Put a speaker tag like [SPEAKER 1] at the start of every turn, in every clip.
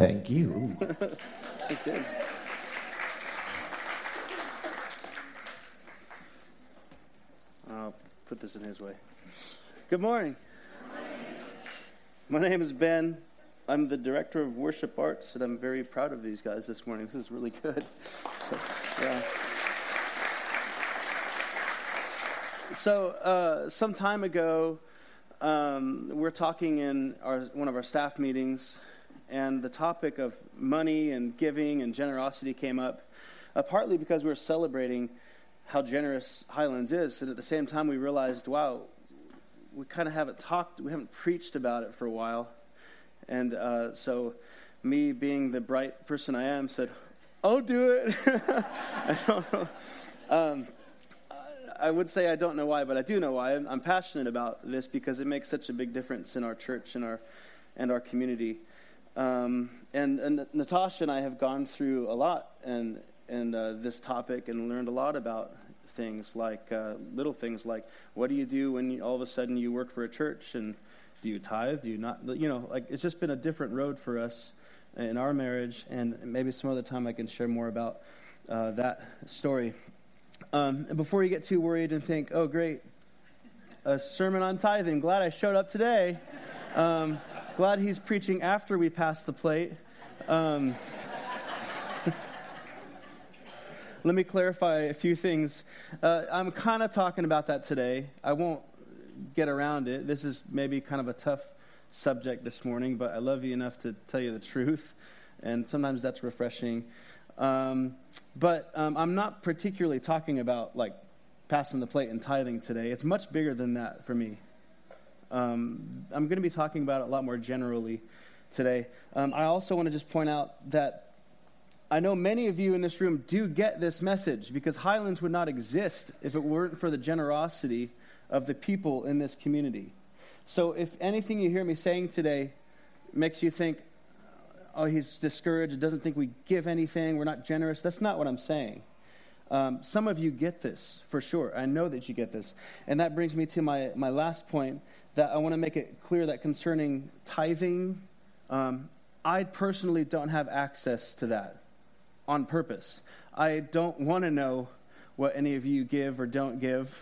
[SPEAKER 1] Thank you.
[SPEAKER 2] Good. I'll put this in his way. Good morning. My name is Ben. I'm the director of worship arts, and I'm very proud of these guys this morning. This is really good. So, yeah. So, uh, some time ago, um, we're talking in our, one of our staff meetings, and the topic of money and giving and generosity came up, uh, partly because we were celebrating how generous Highlands is, and at the same time we realized, wow, we kind of haven't talked, we haven't preached about it for a while, and uh, so me, being the bright person I am, said, "I'll do it." I don't know. Um, I would say I don't know why, but I do know why. I'm, I'm passionate about this because it makes such a big difference in our church and our and our community. Um, and, and, Natasha and I have gone through a lot and and uh, this topic and learned a lot about things like uh, little things like what do you do when you, all of a sudden you work for a church and do you tithe? Do you not? You know, like it's just been a different road for us in our marriage, and maybe some other time I can share more about uh, that story. Um, and before you get too worried and think, oh, great, a sermon on tithing. Glad I showed up today. Um, glad he's preaching after we pass the plate. Um, let me clarify a few things. Uh, I'm kind of talking about that today. I won't get around it. This is maybe kind of a tough subject this morning, but I love you enough to tell you the truth, and sometimes that's refreshing. Um, but um, I'm not particularly talking about like passing the plate and tithing today. It's much bigger than that for me. Um, I'm going to be talking about it a lot more generally today. Um, I also want to just point out that I know many of you in this room do get this message because Highlands would not exist if it weren't for the generosity of the people in this community. So if anything you hear me saying today makes you think, oh, he's discouraged, doesn't think we give anything, we're not generous, that's not what I'm saying. Um, some of you get this for sure. I know that you get this. And that brings me to my, my last point that I want to make it clear that concerning tithing, um, I personally don't have access to that on purpose. I don't want to know what any of you give or don't give.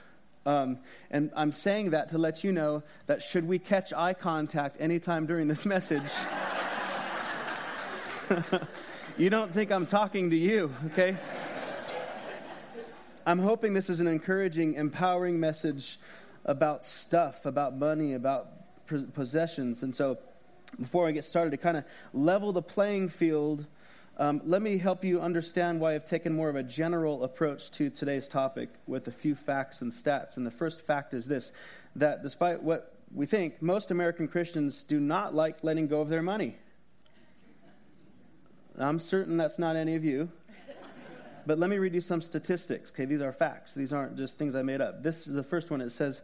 [SPEAKER 2] Um, and I'm saying that to let you know that should we catch eye contact anytime during this message, you don't think I'm talking to you, okay? I'm hoping this is an encouraging, empowering message about stuff, about money, about possessions. And so, before I get started, to kind of level the playing field um, let me help you understand why I've taken more of a general approach to today's topic with a few facts and stats. And the first fact is this that despite what we think, most American Christians do not like letting go of their money. I'm certain that's not any of you. But let me read you some statistics. Okay, these are facts. These aren't just things I made up. This is the first one. It says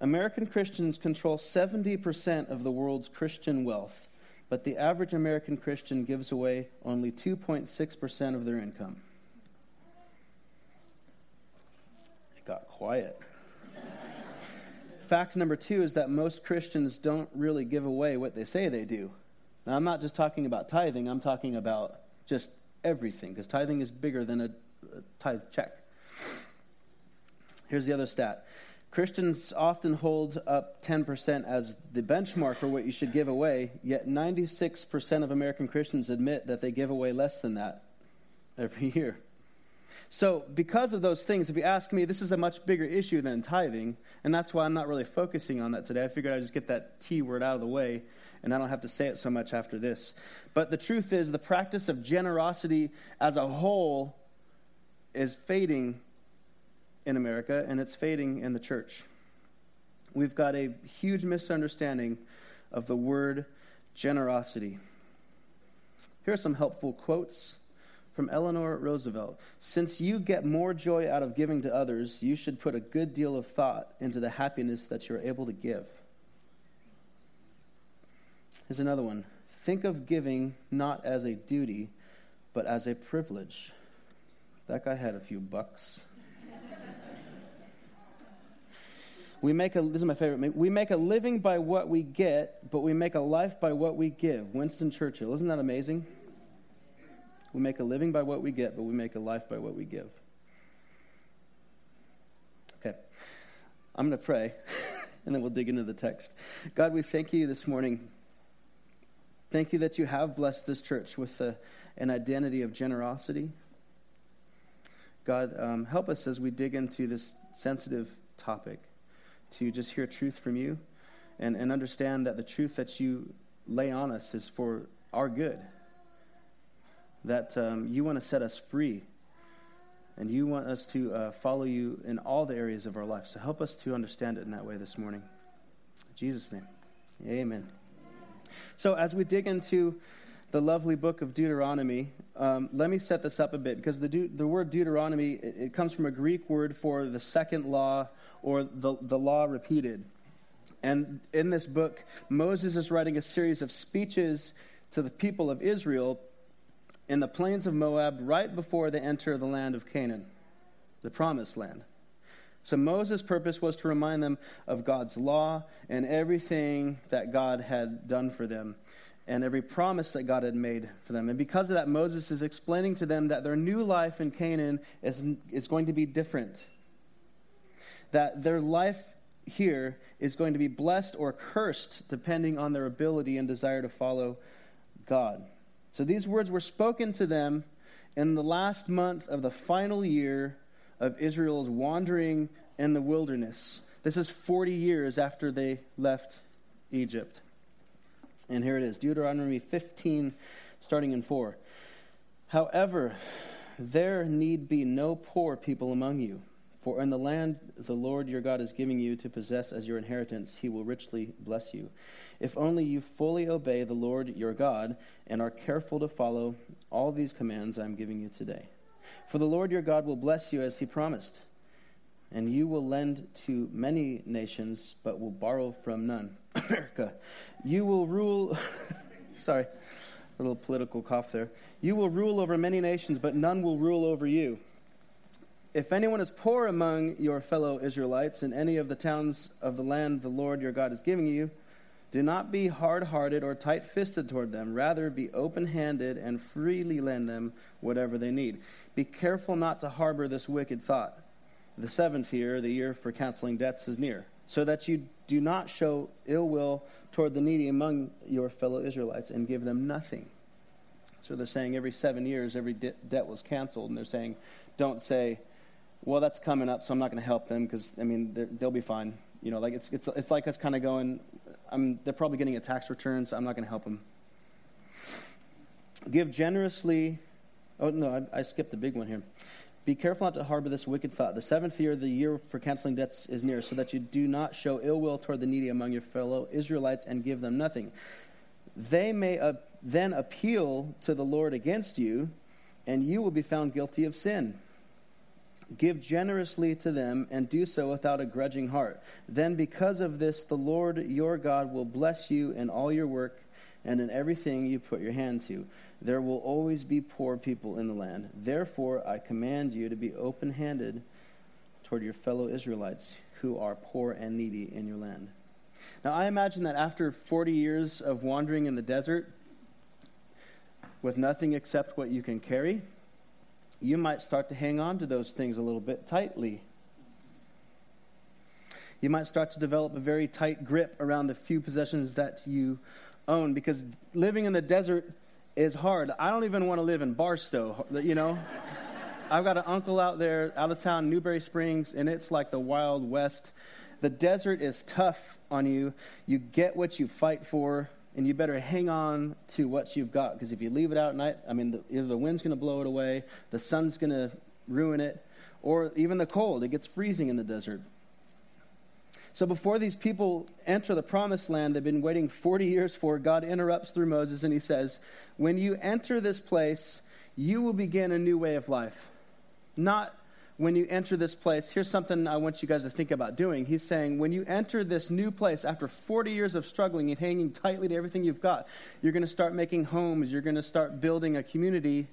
[SPEAKER 2] American Christians control 70% of the world's Christian wealth but the average American Christian gives away only 2.6% of their income. It got quiet. Fact number two is that most Christians don't really give away what they say they do. Now, I'm not just talking about tithing, I'm talking about just everything, because tithing is bigger than a, a tithe check. Here's the other stat Christians often hold up 10% as the benchmark for what you should give away, yet 96% of American Christians admit that they give away less than that every year. So, because of those things, if you ask me, this is a much bigger issue than tithing, and that's why I'm not really focusing on that today. I figured I'd just get that T word out of the way, and I don't have to say it so much after this. But the truth is, the practice of generosity as a whole is fading in America, and it's fading in the church. We've got a huge misunderstanding of the word generosity. Here are some helpful quotes from Eleanor Roosevelt. Since you get more joy out of giving to others, you should put a good deal of thought into the happiness that you're able to give. Here's another one. Think of giving not as a duty, but as a privilege. That guy had a few bucks. We make a, this is my favorite, we make a living by what we get, but we make a life by what we give. Winston Churchill. Isn't that amazing? We make a living by what we get, but we make a life by what we give. Okay. I'm going to pray, and then we'll dig into the text. God, we thank you this morning. Thank you that you have blessed this church with a, an identity of generosity. God, um, help us as we dig into this sensitive topic to just hear truth from you and, and understand that the truth that you lay on us is for our good. That um, you want to set us free and you want us to uh, follow you in all the areas of our life. So help us to understand it in that way this morning. In Jesus' name, amen. So as we dig into the lovely book of Deuteronomy, um, let me set this up a bit because the, de- the word Deuteronomy, it, it, comes from a Greek word for the second law or the, the law repeated. And in this book, Moses is writing a series of speeches to the people of Israel in the plains of Moab right before they enter the land of Canaan, the promised land. So Moses' purpose was to remind them of God's law and everything that God had done for them and every promise that God had made for them. And because of that, Moses is explaining to them that their new life in Canaan is, is going to be different. That their life here is going to be blessed or cursed depending on their ability and desire to follow God. So these words were spoken to them in the last month of the final year of Israel's wandering in the wilderness. This is 40 years after they left Egypt. And here it is Deuteronomy 15, starting in 4. However, there need be no poor people among you, for in the land the Lord your God is giving you to possess as your inheritance, he will richly bless you. If only you fully obey the Lord your God and are careful to follow all these commands I am giving you today. For the Lord your God will bless you as he promised, and you will lend to many nations, but will borrow from none. America. You will rule, sorry, a little political cough there. You will rule over many nations, but none will rule over you. If anyone is poor among your fellow Israelites in any of the towns of the land the Lord your God is giving you, do not be hard hearted or tight fisted toward them. Rather, be open handed and freely lend them whatever they need. Be careful not to harbor this wicked thought. The seventh year, the year for canceling debts, is near, so that you do not show ill will toward the needy among your fellow Israelites and give them nothing. So they're saying every seven years, every de- debt was canceled, and they're saying, don't say, well, that's coming up, so I'm not going to help them because, I mean, they'll be fine. You know, like it's, it's, it's like us kind of going, I'm, they're probably getting a tax return, so I'm not going to help them. Give generously. Oh, no, I, I skipped the big one here. Be careful not to harbor this wicked thought. The seventh year, the year for canceling debts, is near, so that you do not show ill will toward the needy among your fellow Israelites and give them nothing. They may uh, then appeal to the Lord against you, and you will be found guilty of sin. Give generously to them and do so without a grudging heart. Then, because of this, the Lord your God will bless you in all your work and in everything you put your hand to. There will always be poor people in the land. Therefore, I command you to be open handed toward your fellow Israelites who are poor and needy in your land. Now, I imagine that after 40 years of wandering in the desert with nothing except what you can carry, you might start to hang on to those things a little bit tightly. You might start to develop a very tight grip around the few possessions that you own because living in the desert is hard. I don't even want to live in Barstow, you know? I've got an uncle out there, out of town, Newberry Springs, and it's like the Wild West. The desert is tough on you. You get what you fight for and you better hang on to what you've got because if you leave it out at night, I mean, the, either the wind's going to blow it away, the sun's going to ruin it, or even the cold. It gets freezing in the desert. So before these people enter the promised land they've been waiting 40 years for, God interrupts through Moses and he says, When you enter this place, you will begin a new way of life. Not when you enter this place, here's something I want you guys to think about doing. He's saying, when you enter this new place, after 40 years of struggling and hanging tightly to everything you've got, you're going to start making homes, you're going to start building a community.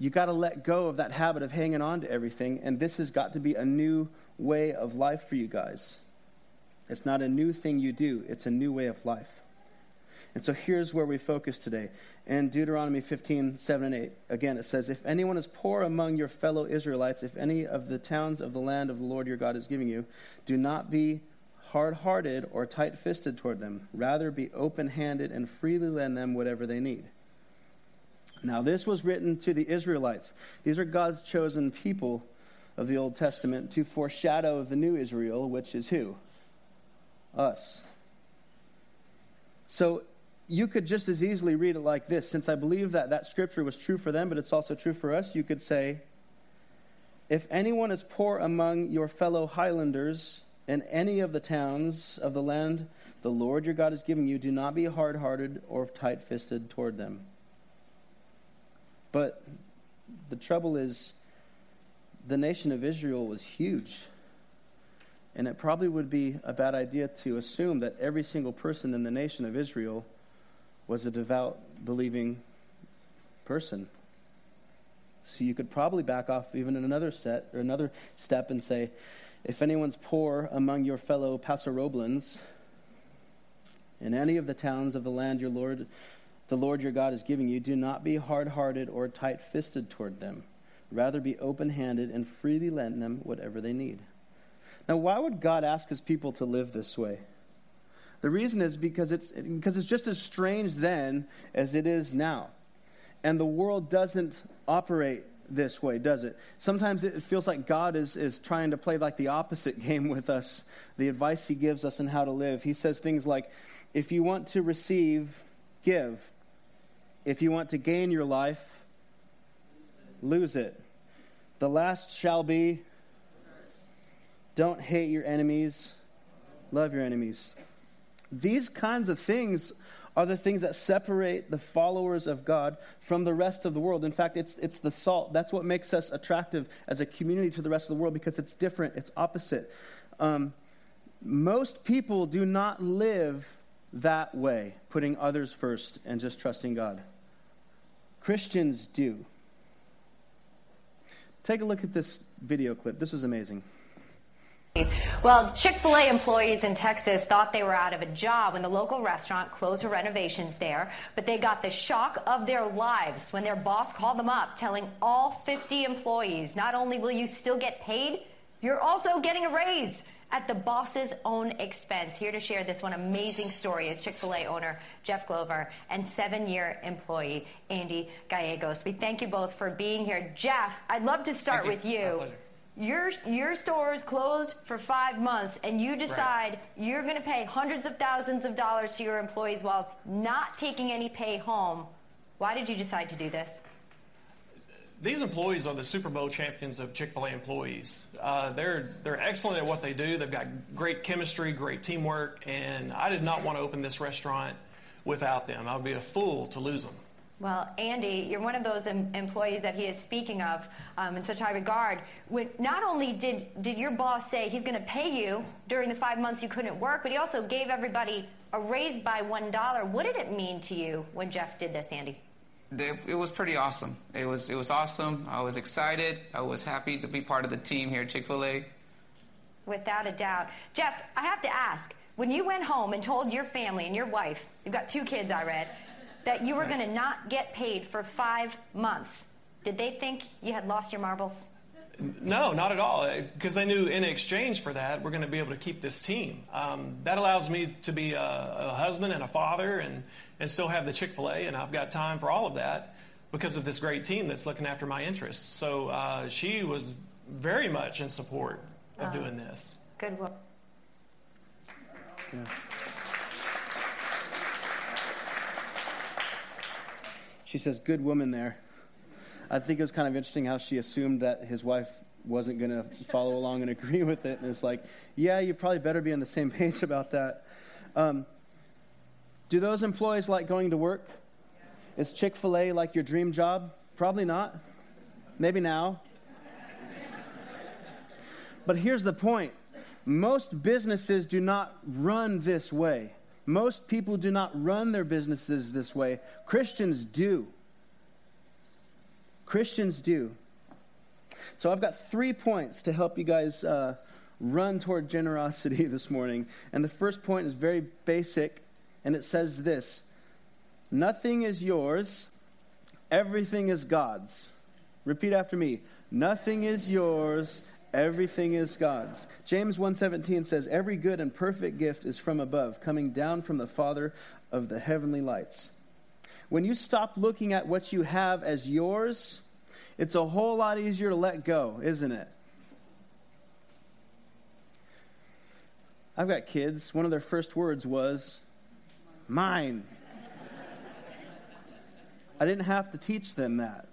[SPEAKER 2] You got to let go of that habit of hanging on to everything, and this has got to be a new way of life for you guys. It's not a new thing you do, it's a new way of life. And so here's where we focus today. In Deuteronomy 15, 7 and 8, again it says, If anyone is poor among your fellow Israelites, if any of the towns of the land of the Lord your God is giving you, do not be hard hearted or tight fisted toward them. Rather, be open handed and freely lend them whatever they need. Now, this was written to the Israelites. These are God's chosen people of the Old Testament to foreshadow the new Israel, which is who? Us. So you could just as easily read it like this. Since I believe that that scripture was true for them, but it's also true for us, you could say, If anyone is poor among your fellow highlanders in any of the towns of the land the Lord your God is giving you, do not be hard hearted or tight fisted toward them. But the trouble is, the nation of Israel was huge. And it probably would be a bad idea to assume that every single person in the nation of Israel was a devout, believing person. So you could probably back off even another set or another step and say, if anyone's poor among your fellow Paso Roblans in any of the towns of the land your Lord, the Lord your God is giving you, do not be hard-hearted or tight-fisted toward them Rather, be open handed and freely lend them whatever they need. Now, why would God ask his people to live this way? The reason is because it's, because it's just as strange then as it is now. And the world doesn't operate this way, does it? Sometimes it feels like God is, is trying to play like the opposite game with us, the advice he gives us on how to live. He says things like, if you want to receive, give. If you want to gain your life, lose it. The last shall be don't hate your enemies, love your enemies. These kinds of things are the things that separate the followers of God from the rest of the world. In fact, it's, it's the salt. That's what makes us attractive as a community to the rest of the world because it's different, it's opposite. Um, most people do not live that way, putting others first and just trusting God. Christians do. Take a look at this video clip. This is amazing.
[SPEAKER 1] Well, Chick fil A employees in Texas thought they were out of a job when the local restaurant closed for renovations there, but they got the shock of their lives when their boss called them up telling all 50 employees not only will you still get paid, you're also getting a raise at the boss's own expense. Here to share this one amazing story is Chick fil A owner Jeff Glover and seven year employee Andy Gallegos. We thank you both for being here. Jeff, I'd love to start with you. Your, your store is closed for five months, and you decide right. you're going to pay hundreds of thousands of dollars to your employees while not taking any pay home. Why did you decide to do this?
[SPEAKER 3] These employees are the Super Bowl champions of Chick Fil A employees. Uh, they're they're excellent at what they do. They've got great chemistry, great teamwork, and I did not want to open this restaurant without them. I would be a fool to lose them.
[SPEAKER 1] Well, Andy, you're one of those em- employees that he is speaking of um, in such high regard. When, not only did, did your boss say he's going to pay you during the five months you couldn't work, but he also gave everybody a raise by $1. What did it mean to you when Jeff did this, Andy?
[SPEAKER 4] It was pretty awesome. It was it was awesome. I was excited. I was happy to be part of the team here at Chick Fil A.
[SPEAKER 1] Without a doubt, Jeff. I have to ask: when you went home and told your family and your wife, you've got two kids, I read, that you were right. going to not get paid for five months, did they think you had lost your marbles?
[SPEAKER 3] No, not at all. Because they knew in exchange for that, we're going to be able to keep this team. Um, that allows me to be a, a, husband and a father and, and still have the Chick fil A, and I've got time for all of that because of this great team that's looking after my interests. So uh, she was very much in support of uh, doing this.
[SPEAKER 1] Good work. Yeah.
[SPEAKER 2] She says, good woman there. I think it was kind of interesting how she assumed that his wife wasn't going to follow along and agree with it. And it's like, yeah, you probably better be on the same page about that. Um, do those employees like going to work? Is Chick fil A like your dream job? Probably not. Maybe now. But here's the point most businesses do not run this way. Most people do not run their businesses this way. Christians do. Christians do. So I've got three points to help you guys uh, run toward generosity this morning. And the first point is very basic, and it says this Nothing is yours, everything is God's. Repeat after me. Nothing is yours, everything is God's. James 1:17 says, "Every good and perfect gift is from above, coming down from the Father of the heavenly lights." When you stop looking at what you have as yours, it's a whole lot easier to let go, isn't it? I've got kids. One of their first words was, mine. I didn't have to teach them that.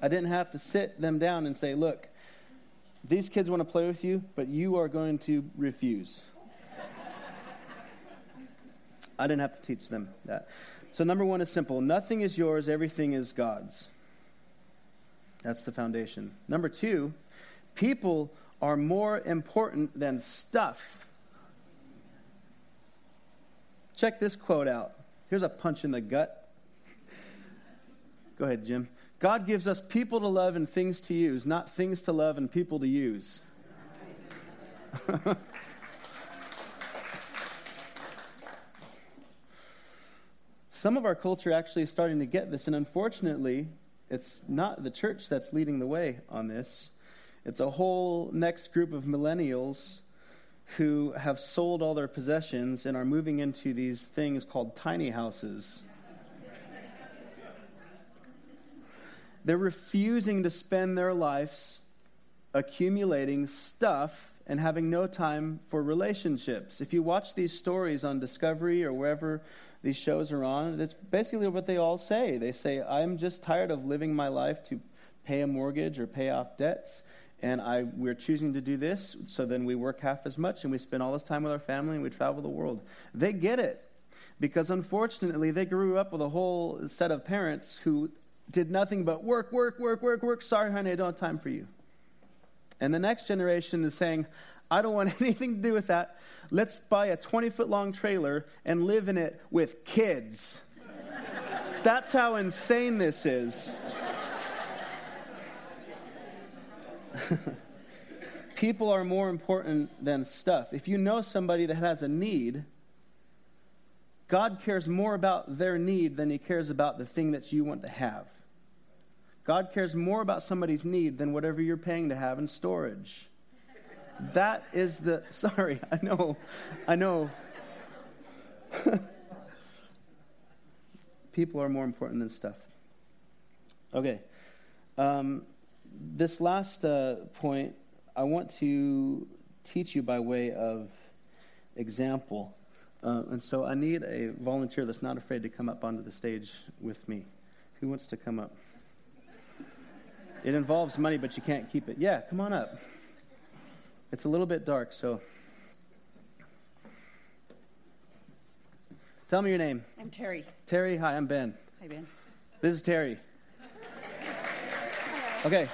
[SPEAKER 2] I didn't have to sit them down and say, look, these kids want to play with you, but you are going to refuse. I didn't have to teach them that. So, number one is simple nothing is yours, everything is God's. That's the foundation. Number two, people are more important than stuff. Check this quote out. Here's a punch in the gut. Go ahead, Jim. God gives us people to love and things to use, not things to love and people to use. Some of our culture actually is starting to get this, and unfortunately, it's not the church that's leading the way on this. It's a whole next group of millennials who have sold all their possessions and are moving into these things called tiny houses. They're refusing to spend their lives accumulating stuff and having no time for relationships. If you watch these stories on Discovery or wherever these shows are on, it's basically what they all say. They say, I'm just tired of living my life to pay a mortgage or pay off debts and I, we're choosing to do this, so then we work half as much and we spend all this time with our family and we travel the world. They get it because unfortunately they grew up with a whole set of parents who did nothing but work, work, work, work, work. Sorry, honey, I don't have time for you. And the next generation is saying, I don't want anything to do with that. Let's buy a 20 foot long trailer and live in it with kids. That's how insane this is. People are more important than stuff. If you know somebody that has a need, God cares more about their need than he cares about the thing that you want to have. God cares more about somebody's need than whatever you're paying to have in storage. That is the. Sorry, I know. I know. People are more important than stuff. Okay. Um, this last uh, point, I want to teach you by way of example. Uh, and so I need a volunteer that's not afraid to come up onto the stage with me. Who wants to come up? It involves money, but you can't keep it. Yeah, come on up. It's a little bit dark, so. Tell me your name.
[SPEAKER 5] I'm Terry.
[SPEAKER 2] Terry, hi, I'm Ben.
[SPEAKER 5] Hi, Ben.
[SPEAKER 2] This is Terry. Okay.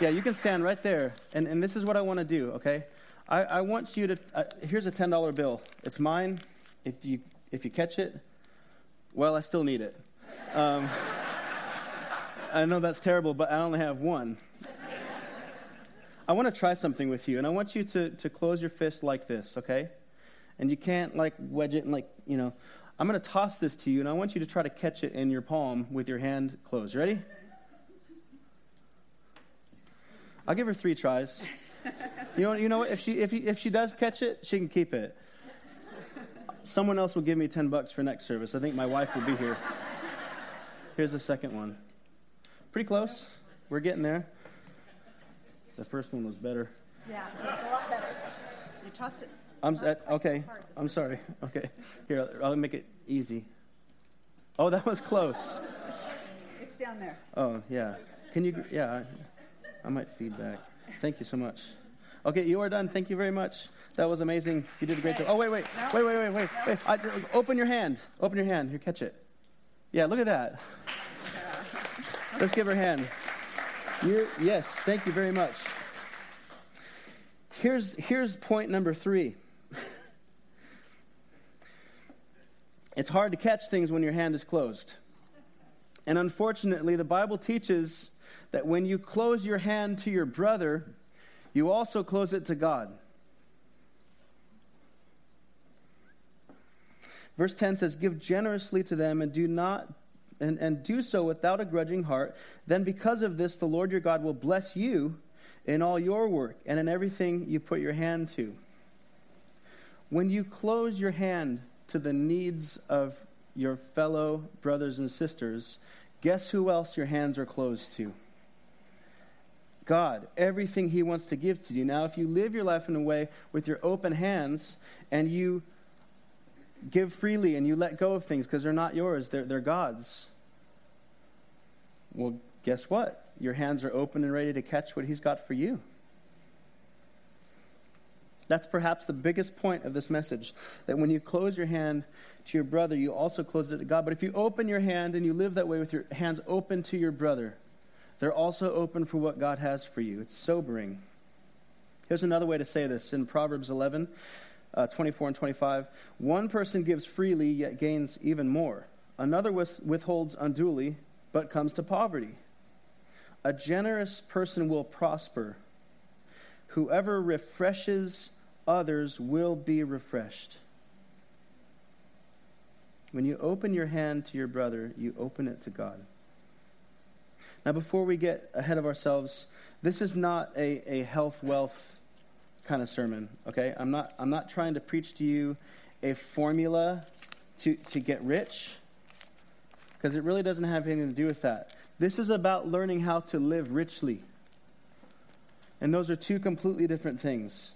[SPEAKER 2] Yeah, you can stand right there. And, and this is what I want to do, okay? I, I want you to. Uh, here's a $10 bill. It's mine. If you, if you catch it, well, I still need it. Um, I know that's terrible, but I only have one. I want to try something with you, and I want you to, to close your fist like this, okay? And you can't, like, wedge it and, like, you know. I'm going to toss this to you, and I want you to try to catch it in your palm with your hand closed. Ready? I'll give her three tries. You know, you know what? If she, if, if she does catch it, she can keep it. Someone else will give me 10 bucks for next service. I think my wife will be here. Here's the second one. Pretty close. We're getting there. The first one was better.
[SPEAKER 5] Yeah, it's a lot better. You tossed it.
[SPEAKER 2] I'm uh, at, okay. I'm sorry. Okay. Here, I'll make it easy. Oh, that was close.
[SPEAKER 5] It's down there.
[SPEAKER 2] Oh, yeah. Can you, yeah. I might feedback. Thank you so much. Okay, you are done. Thank you very much. That was amazing. You did a great job. Oh, wait, wait. Wait, wait, wait, wait. wait. I, open your hand. Open your hand. Here, catch it. Yeah, look at that. Let's give her a hand. You're, yes, thank you very much. Here's, here's point number three. It's hard to catch things when your hand is closed. And unfortunately, the Bible teaches that when you close your hand to your brother, you also close it to God. Verse 10 says, Give generously to them and do not and, and do so without a grudging heart. Then because of this, the Lord your God will bless you in all your work and in everything you put your hand to. When you close your hand to the needs of your fellow brothers and sisters, guess who else your hands are closed to? God, everything He wants to give to you. Now, if you live your life in a way with your open hands and you give freely and you let go of things because they're not yours, they're, they're God's, well, guess what? Your hands are open and ready to catch what He's got for you. That's perhaps the biggest point of this message that when you close your hand to your brother, you also close it to God. But if you open your hand and you live that way with your hands open to your brother, they're also open for what God has for you. It's sobering. Here's another way to say this in Proverbs 11, uh, 24 and 25. One person gives freely, yet gains even more. Another withholds unduly, but comes to poverty. A generous person will prosper. Whoever refreshes others will be refreshed. When you open your hand to your brother, you open it to God. Now, before we get ahead of ourselves, this is not a, a health, wealth kind of sermon, okay? I'm not, I'm not trying to preach to you a formula to, to get rich, because it really doesn't have anything to do with that. This is about learning how to live richly. And those are two completely different things.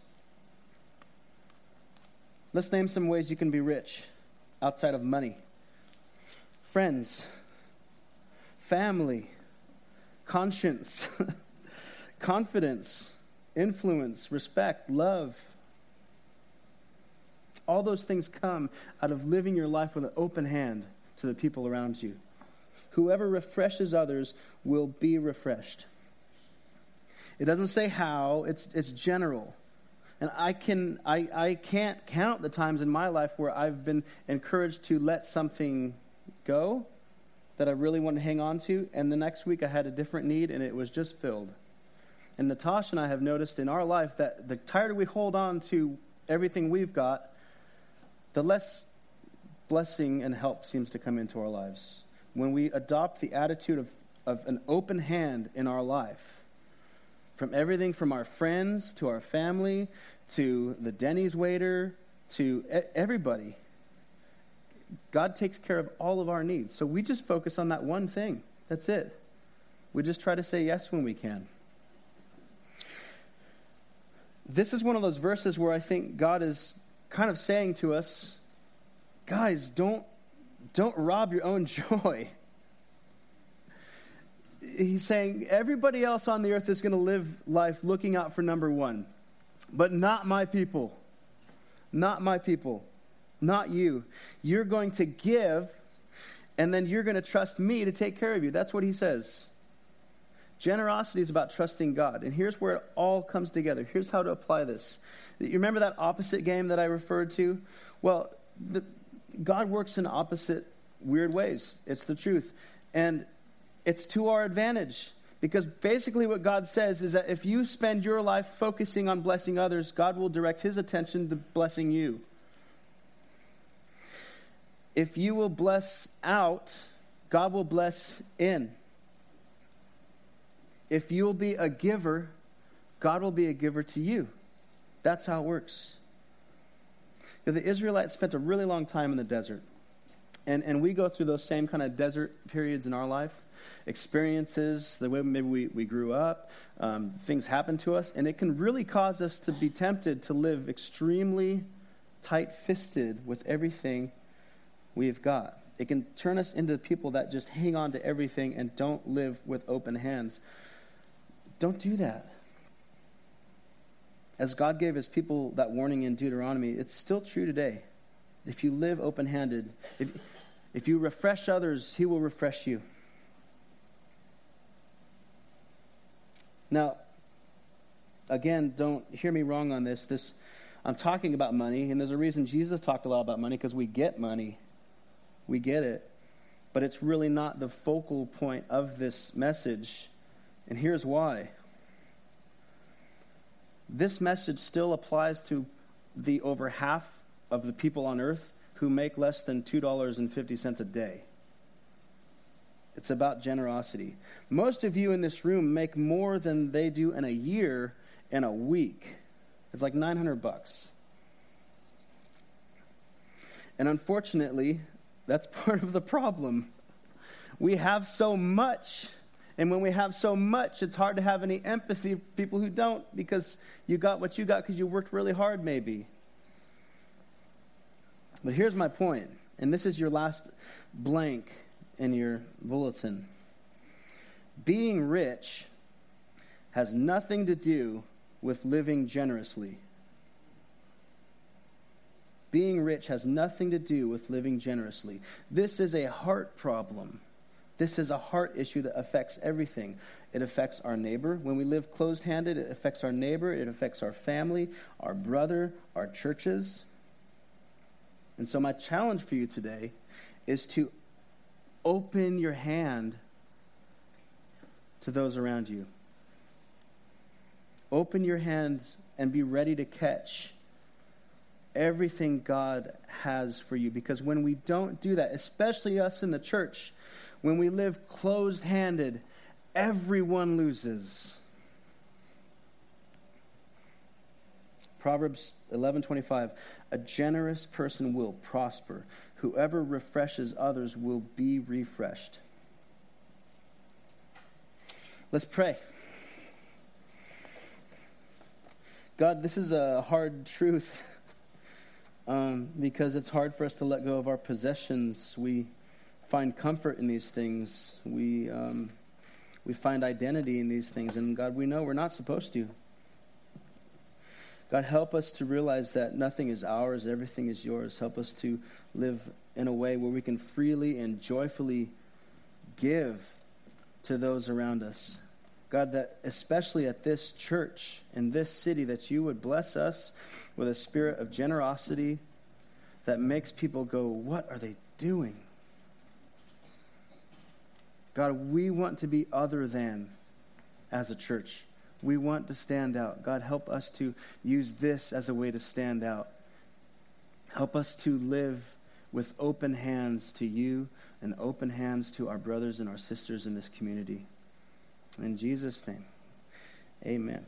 [SPEAKER 2] Let's name some ways you can be rich outside of money friends, family, conscience, confidence, influence, respect, love. All those things come out of living your life with an open hand to the people around you. Whoever refreshes others will be refreshed. It doesn't say how, it's, it's general. And I, can, I, I can't count the times in my life where I've been encouraged to let something go that I really wanted to hang on to, and the next week I had a different need and it was just filled. And Natasha and I have noticed in our life that the tighter we hold on to everything we've got, the less blessing and help seems to come into our lives. When we adopt the attitude of, of an open hand in our life, from everything from our friends to our family to the Denny's waiter to everybody, God takes care of all of our needs. So we just focus on that one thing. That's it. We just try to say yes when we can. This is one of those verses where I think God is kind of saying to us, guys, don't, don't rob your own joy. He's saying everybody else on the earth is going to live life looking out for number one, but not my people. Not my people not you. You're going to give, and then you're going to trust me to take care of you. That's what he says. Generosity is about trusting God. And here's where it all comes together. Here's how to apply this. You remember that opposite game that I referred to? Well, the, God works in opposite weird ways. It's the truth. And it's to our advantage. Because basically, what God says is that if you spend your life focusing on blessing others, God will direct his attention to blessing you if you will bless out, God will bless in. If you will be a giver, God will be a giver to you. That's how it works. The Israelites spent a really long time in the desert. And, and we go through those same kind of desert periods in our life experiences, the way maybe we, we grew up, um, things happen to us, and it can really cause us to be tempted to live extremely tight fisted with everything we've got. It can turn us into people that just hang on to everything and don't live with open hands. Don't do that. As God gave his people that warning in Deuteronomy, it's still true today. If you live open handed, if, if you refresh others, he will refresh you. Now, again, don't hear me wrong on this. This I'm talking about money, and there's a reason Jesus talked a lot about money because we get money. We get it. But it's really not the focal point of this message. And here's why this message still applies to the over half of the people on earth who make less than $2.50 a day. It's about generosity. Most of you in this room make more than they do in a year in a week. It's like 900 bucks. And unfortunately, that's part of the problem. We have so much. And when we have so much, it's hard to have any empathy for people who don't because you got what you got because you worked really hard, maybe. But here's my point, and this is your last blank in your bulletin. Being rich has nothing to do with living generously. Being rich has nothing to do with living generously. This is a heart problem. This is a heart issue that affects everything. It affects our neighbor. When we live closed handed, it affects our neighbor, it affects our family, our brother, our churches. And so, my challenge for you today is to open your hand to those around you. Open your hands and be ready to catch everything God has for you. Because when we don't do that, especially us in the church, when we live closed handed, everyone loses. Proverbs 11:25 A generous person will prosper. Whoever refreshes others will be refreshed. Let's pray. God, this is a hard truth um, because it's hard for us to let go of our possessions. We find comfort in these things. We, um, we find identity in these things. And God, we know we're not supposed to. God, help us to realize that nothing is ours, everything is yours. Help us to live in a way where we can freely and joyfully give to those around us. God, that especially at this church, in this city, that you would bless us with a spirit of generosity that makes people go, What are they doing? God, we want to be other than as a church. We want to stand out. God, help us to use this as a way to stand out. Help us to live with open hands to you and open hands to our brothers and our sisters in this community. In Jesus' name, amen.